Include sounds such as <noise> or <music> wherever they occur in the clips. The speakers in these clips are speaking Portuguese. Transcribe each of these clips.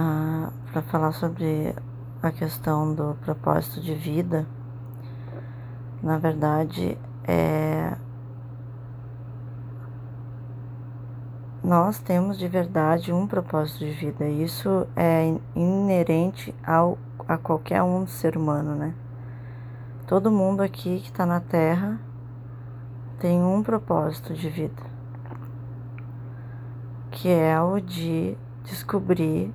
ah, para falar sobre a questão do propósito de vida. Na verdade, é nós temos de verdade um propósito de vida. Isso é inerente ao, a qualquer um ser humano, né? Todo mundo aqui que está na Terra tem um propósito de vida, que é o de descobrir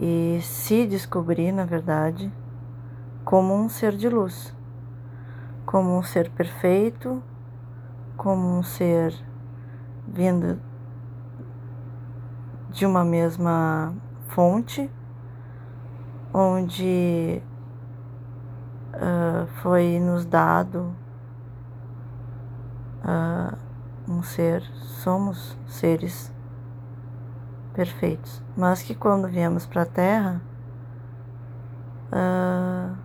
e se descobrir, na verdade, como um ser de luz, como um ser perfeito, como um ser vindo de uma mesma fonte, onde uh, foi nos dado uh, um ser, somos seres perfeitos, mas que quando viemos para a Terra, uh,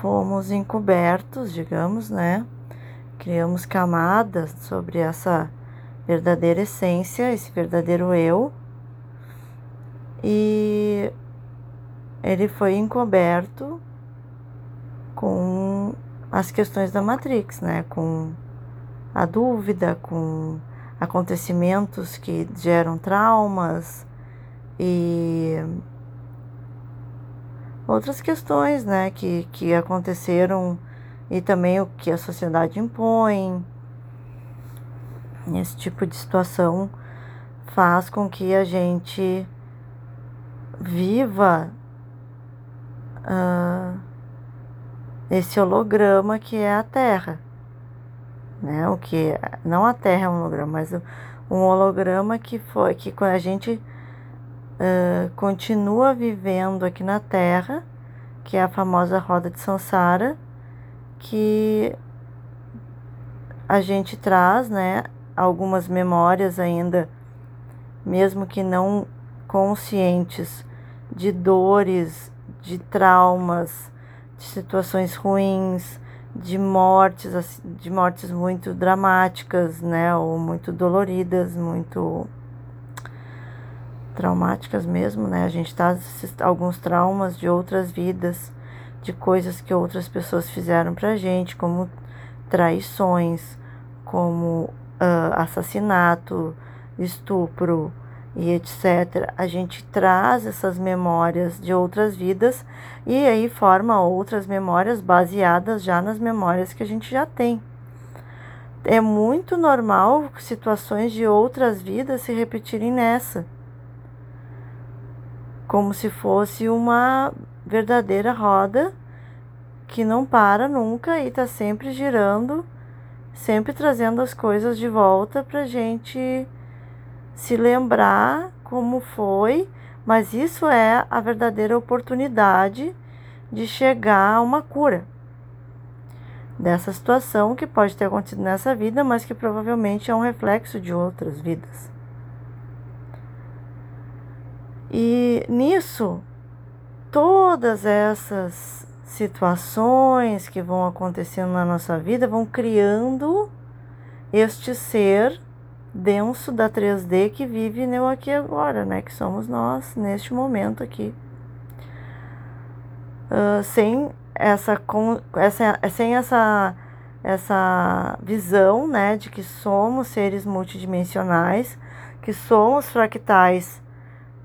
fomos encobertos, digamos, né? Criamos camadas sobre essa verdadeira essência, esse verdadeiro eu, e ele foi encoberto com as questões da Matrix, né? Com a dúvida, com acontecimentos que geram traumas e outras questões, né? Que, que aconteceram e também o que a sociedade impõe esse tipo de situação faz com que a gente viva uh, esse holograma que é a Terra, né? O que não a Terra é um holograma, mas um holograma que foi que a gente uh, continua vivendo aqui na Terra, que é a famosa roda de Sansara, que a gente traz, né, algumas memórias ainda, mesmo que não conscientes, de dores, de traumas, de situações ruins, de mortes, de mortes muito dramáticas, né, ou muito doloridas, muito traumáticas mesmo, né? A gente tá alguns traumas de outras vidas, de coisas que outras pessoas fizeram pra gente, como traições, como uh, assassinato, estupro e etc., a gente traz essas memórias de outras vidas e aí forma outras memórias baseadas já nas memórias que a gente já tem. É muito normal situações de outras vidas se repetirem nessa, como se fosse uma verdadeira roda que não para nunca e está sempre girando sempre trazendo as coisas de volta para gente se lembrar como foi, mas isso é a verdadeira oportunidade de chegar a uma cura dessa situação que pode ter acontecido nessa vida, mas que provavelmente é um reflexo de outras vidas. E nisso, todas essas situações que vão acontecendo na nossa vida vão criando este ser denso da 3D que vive no aqui agora, né? Que somos nós neste momento aqui. Uh, sem essa, com, essa, sem essa, essa visão, né? De que somos seres multidimensionais, que somos fractais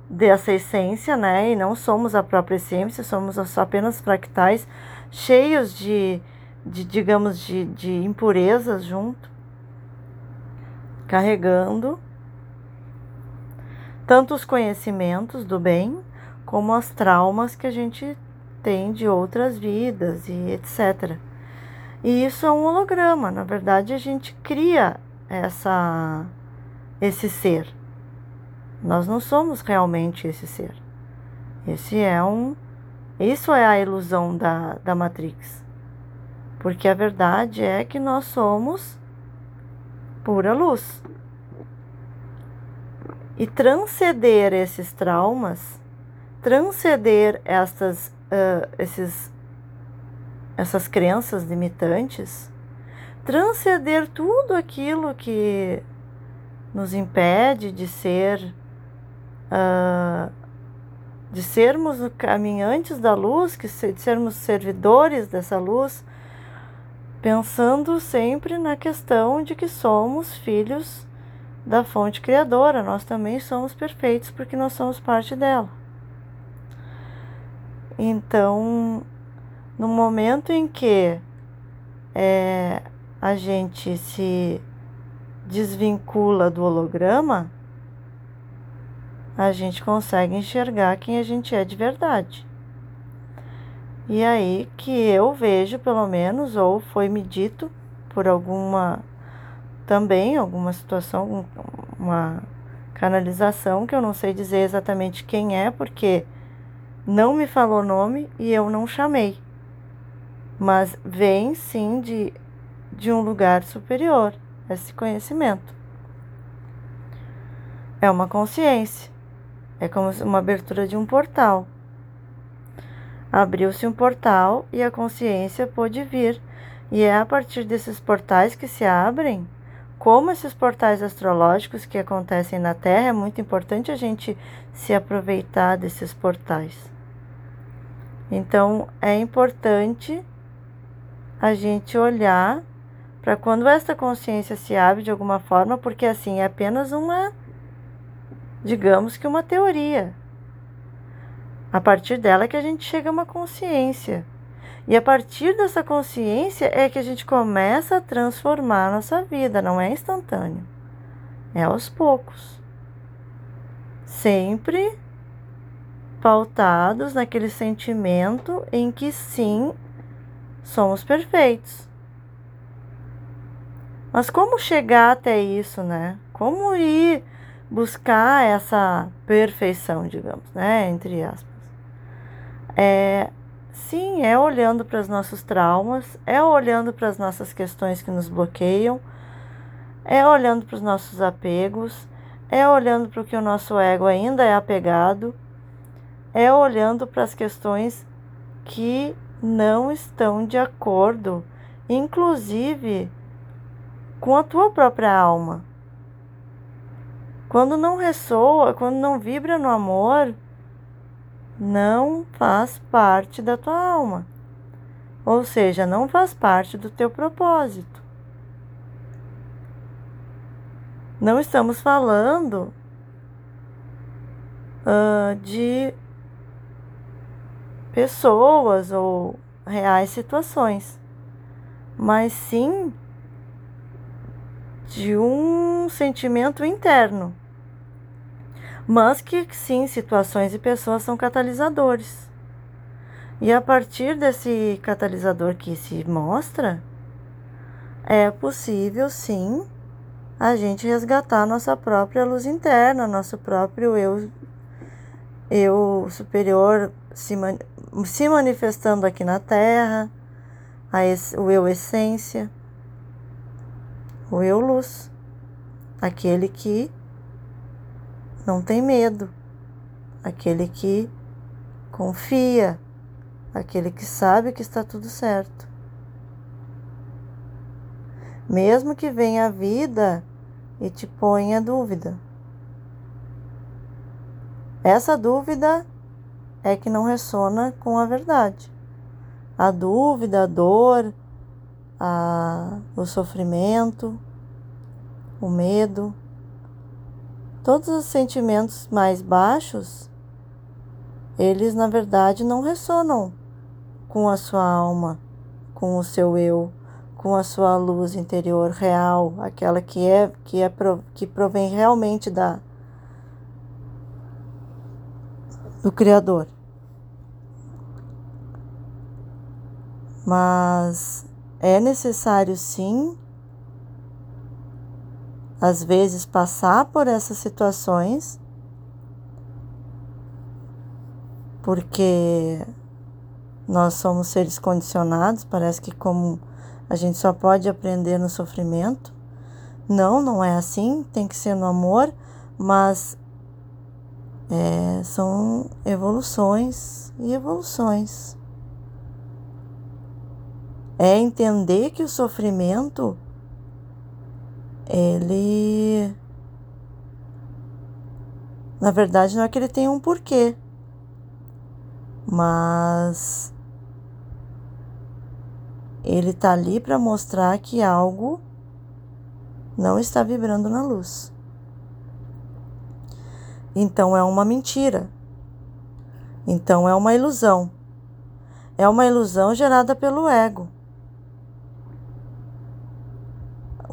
dessa essência, né? E não somos a própria essência, somos apenas fractais cheios de, de digamos, de, de impurezas junto, carregando tanto os conhecimentos do bem como as traumas que a gente tem de outras vidas e etc. E isso é um holograma, na verdade a gente cria essa esse ser nós não somos realmente esse ser. Esse é um. Isso é a ilusão da, da Matrix. Porque a verdade é que nós somos pura luz. E transcender esses traumas, transcender essas, uh, esses, essas crenças limitantes, transcender tudo aquilo que nos impede de ser uh, de sermos caminhantes da luz, que de sermos servidores dessa luz, pensando sempre na questão de que somos filhos da fonte criadora, nós também somos perfeitos porque nós somos parte dela. Então, no momento em que é, a gente se desvincula do holograma, a gente consegue enxergar quem a gente é de verdade. E aí que eu vejo, pelo menos, ou foi me dito por alguma também alguma situação, uma canalização que eu não sei dizer exatamente quem é, porque não me falou nome e eu não chamei. Mas vem sim de, de um lugar superior esse conhecimento. É uma consciência. É como uma abertura de um portal. Abriu-se um portal e a consciência pôde vir. E é a partir desses portais que se abrem, como esses portais astrológicos que acontecem na Terra, é muito importante a gente se aproveitar desses portais. Então, é importante a gente olhar para quando essa consciência se abre de alguma forma, porque assim é apenas uma digamos que uma teoria. A partir dela que a gente chega a uma consciência. E a partir dessa consciência é que a gente começa a transformar a nossa vida, não é instantâneo. É aos poucos. Sempre pautados naquele sentimento em que sim, somos perfeitos. Mas como chegar até isso, né? Como ir buscar essa perfeição, digamos, né, entre aspas. É, sim, é olhando para os nossos traumas, é olhando para as nossas questões que nos bloqueiam, é olhando para os nossos apegos, é olhando para o que o nosso ego ainda é apegado, é olhando para as questões que não estão de acordo, inclusive com a tua própria alma. Quando não ressoa, quando não vibra no amor, não faz parte da tua alma. Ou seja, não faz parte do teu propósito. Não estamos falando uh, de pessoas ou reais situações, mas sim de um sentimento interno mas que sim, situações e pessoas são catalisadores. E a partir desse catalisador que se mostra, é possível sim a gente resgatar nossa própria luz interna, nosso próprio eu, eu superior se, se manifestando aqui na Terra, a, o eu essência, o eu luz, aquele que não tem medo, aquele que confia, aquele que sabe que está tudo certo. Mesmo que venha a vida e te ponha dúvida. Essa dúvida é que não ressona com a verdade. A dúvida, a dor, a, o sofrimento, o medo, Todos os sentimentos mais baixos, eles na verdade não ressonam com a sua alma, com o seu eu, com a sua luz interior real, aquela que é que é que provém realmente da do criador. Mas é necessário sim às vezes passar por essas situações, porque nós somos seres condicionados, parece que como a gente só pode aprender no sofrimento. Não, não é assim, tem que ser no amor, mas é, são evoluções e evoluções. É entender que o sofrimento ele Na verdade, não é que ele tenha um porquê, mas ele está ali para mostrar que algo não está vibrando na luz. Então é uma mentira. Então é uma ilusão. É uma ilusão gerada pelo ego.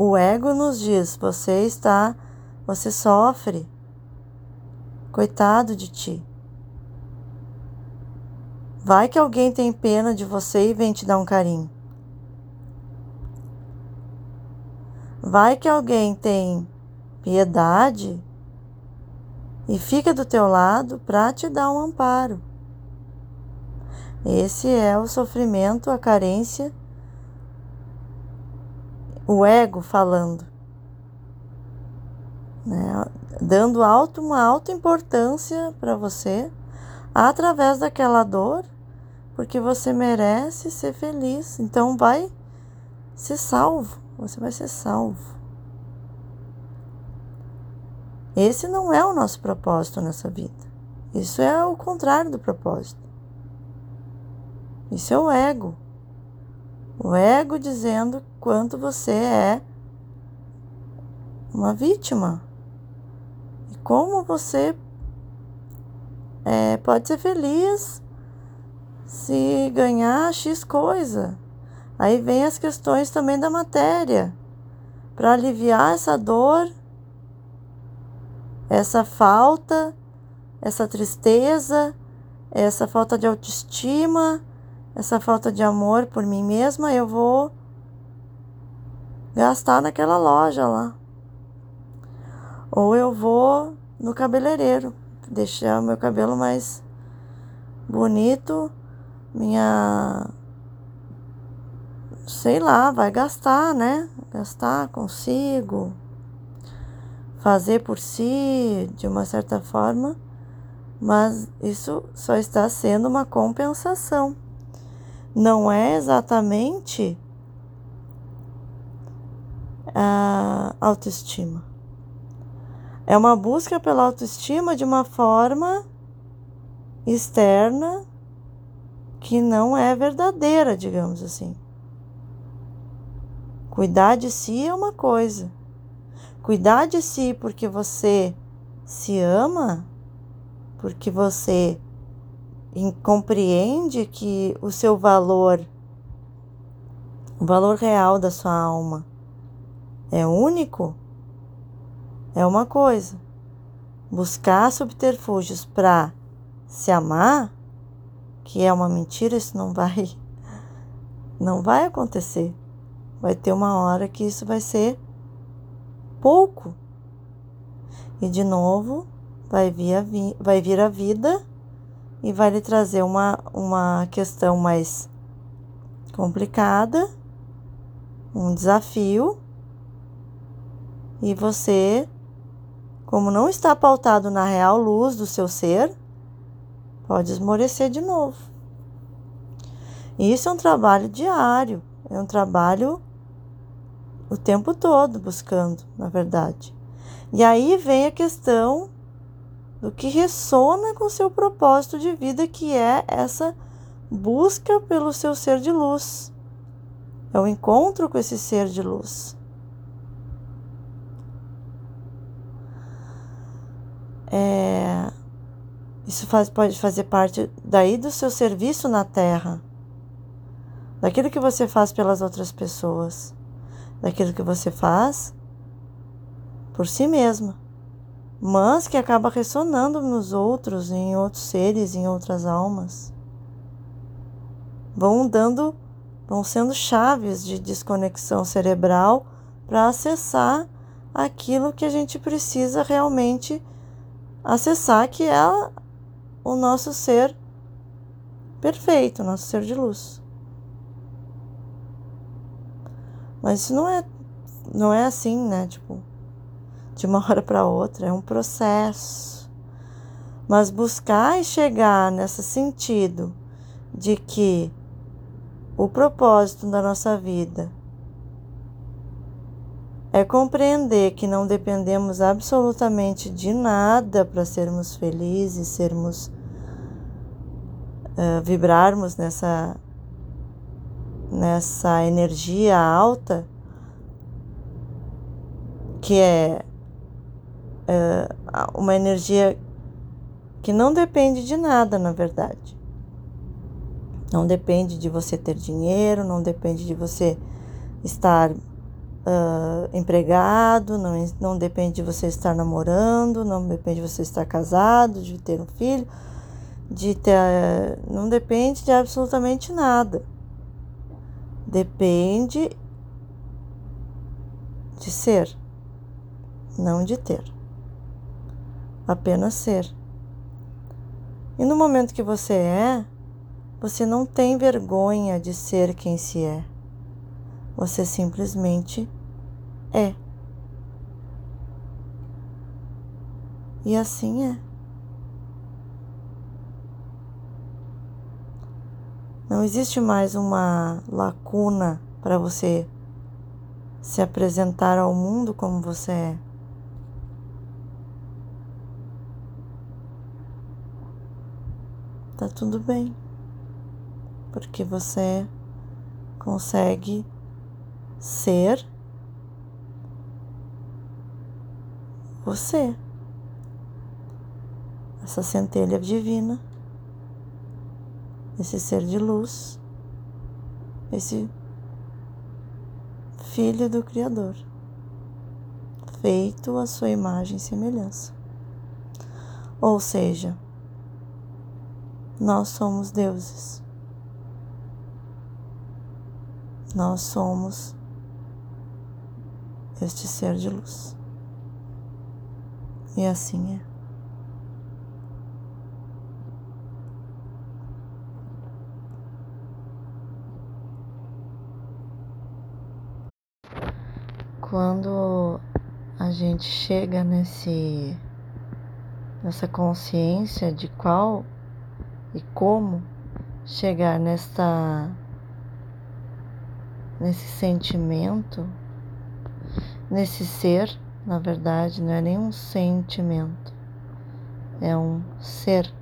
O ego nos diz: você está, você sofre. Coitado de ti. Vai que alguém tem pena de você e vem te dar um carinho. Vai que alguém tem piedade e fica do teu lado para te dar um amparo. Esse é o sofrimento, a carência, o ego falando, né? dando alto, uma alta importância para você através daquela dor, porque você merece ser feliz. Então vai ser salvo, você vai ser salvo. Esse não é o nosso propósito nessa vida. Isso é o contrário do propósito. Isso é o ego. O ego dizendo quanto você é uma vítima. E como você é, pode ser feliz se ganhar X coisa. Aí vem as questões também da matéria. Para aliviar essa dor, essa falta, essa tristeza, essa falta de autoestima, essa falta de amor por mim mesma, eu vou gastar naquela loja lá. Ou eu vou no cabeleireiro, deixar o meu cabelo mais bonito, minha sei lá, vai gastar, né? Gastar consigo, fazer por si de uma certa forma, mas isso só está sendo uma compensação. Não é exatamente a autoestima. É uma busca pela autoestima de uma forma externa que não é verdadeira, digamos assim. Cuidar de si é uma coisa. Cuidar de si porque você se ama, porque você compreende que o seu valor, o valor real da sua alma, é único, é uma coisa. Buscar subterfúgios para se amar, que é uma mentira, isso não vai <laughs> não vai acontecer. Vai ter uma hora que isso vai ser pouco. E de novo vai vir a, vi vai vir a vida e vai lhe trazer uma, uma questão mais complicada, um desafio e você, como não está pautado na real luz do seu ser, pode esmorecer de novo. Isso é um trabalho diário, é um trabalho o tempo todo buscando, na verdade. E aí vem a questão do que ressona com seu propósito de vida, que é essa busca pelo seu ser de luz. É o encontro com esse ser de luz. É, isso faz, pode fazer parte daí do seu serviço na Terra, daquilo que você faz pelas outras pessoas, daquilo que você faz por si mesma, mas que acaba ressonando nos outros, em outros seres, em outras almas. Vão dando, vão sendo chaves de desconexão cerebral para acessar aquilo que a gente precisa realmente acessar, que é o nosso ser perfeito, nosso ser de luz. Mas isso não é, não é assim, né? Tipo, de uma hora para outra, é um processo. Mas buscar e chegar nesse sentido de que o propósito da nossa vida é compreender que não dependemos absolutamente de nada para sermos felizes, sermos uh, vibrarmos nessa nessa energia alta que é uma energia que não depende de nada, na verdade. Não depende de você ter dinheiro, não depende de você estar uh, empregado, não, não depende de você estar namorando, não depende de você estar casado, de ter um filho, de ter. Não depende de absolutamente nada. Depende de ser, não de ter. Apenas ser. E no momento que você é, você não tem vergonha de ser quem se é. Você simplesmente é. E assim é. Não existe mais uma lacuna para você se apresentar ao mundo como você é. Tá tudo bem, porque você consegue ser você, essa centelha divina, esse ser de luz, esse filho do Criador, feito à sua imagem e semelhança. Ou seja, nós somos deuses. Nós somos este ser de luz. E assim é. Quando a gente chega nesse nessa consciência de qual e como chegar nessa nesse sentimento nesse ser, na verdade, não é nenhum sentimento, é um ser.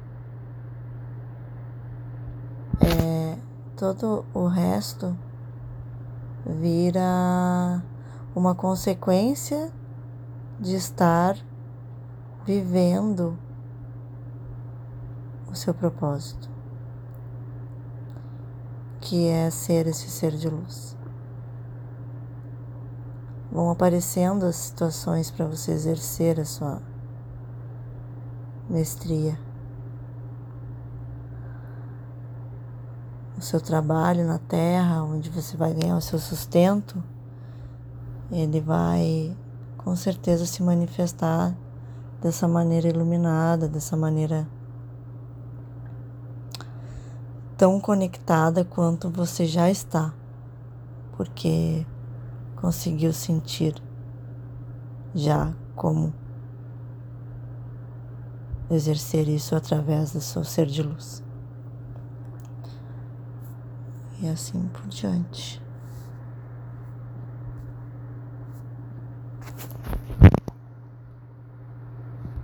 É, todo o resto vira uma consequência de estar vivendo o seu propósito, que é ser esse ser de luz vão aparecendo as situações para você exercer a sua mestria. O seu trabalho na terra, onde você vai ganhar o seu sustento, ele vai com certeza se manifestar dessa maneira iluminada, dessa maneira tão conectada quanto você já está. Porque conseguiu sentir já como exercer isso através do seu ser de luz. E assim por diante.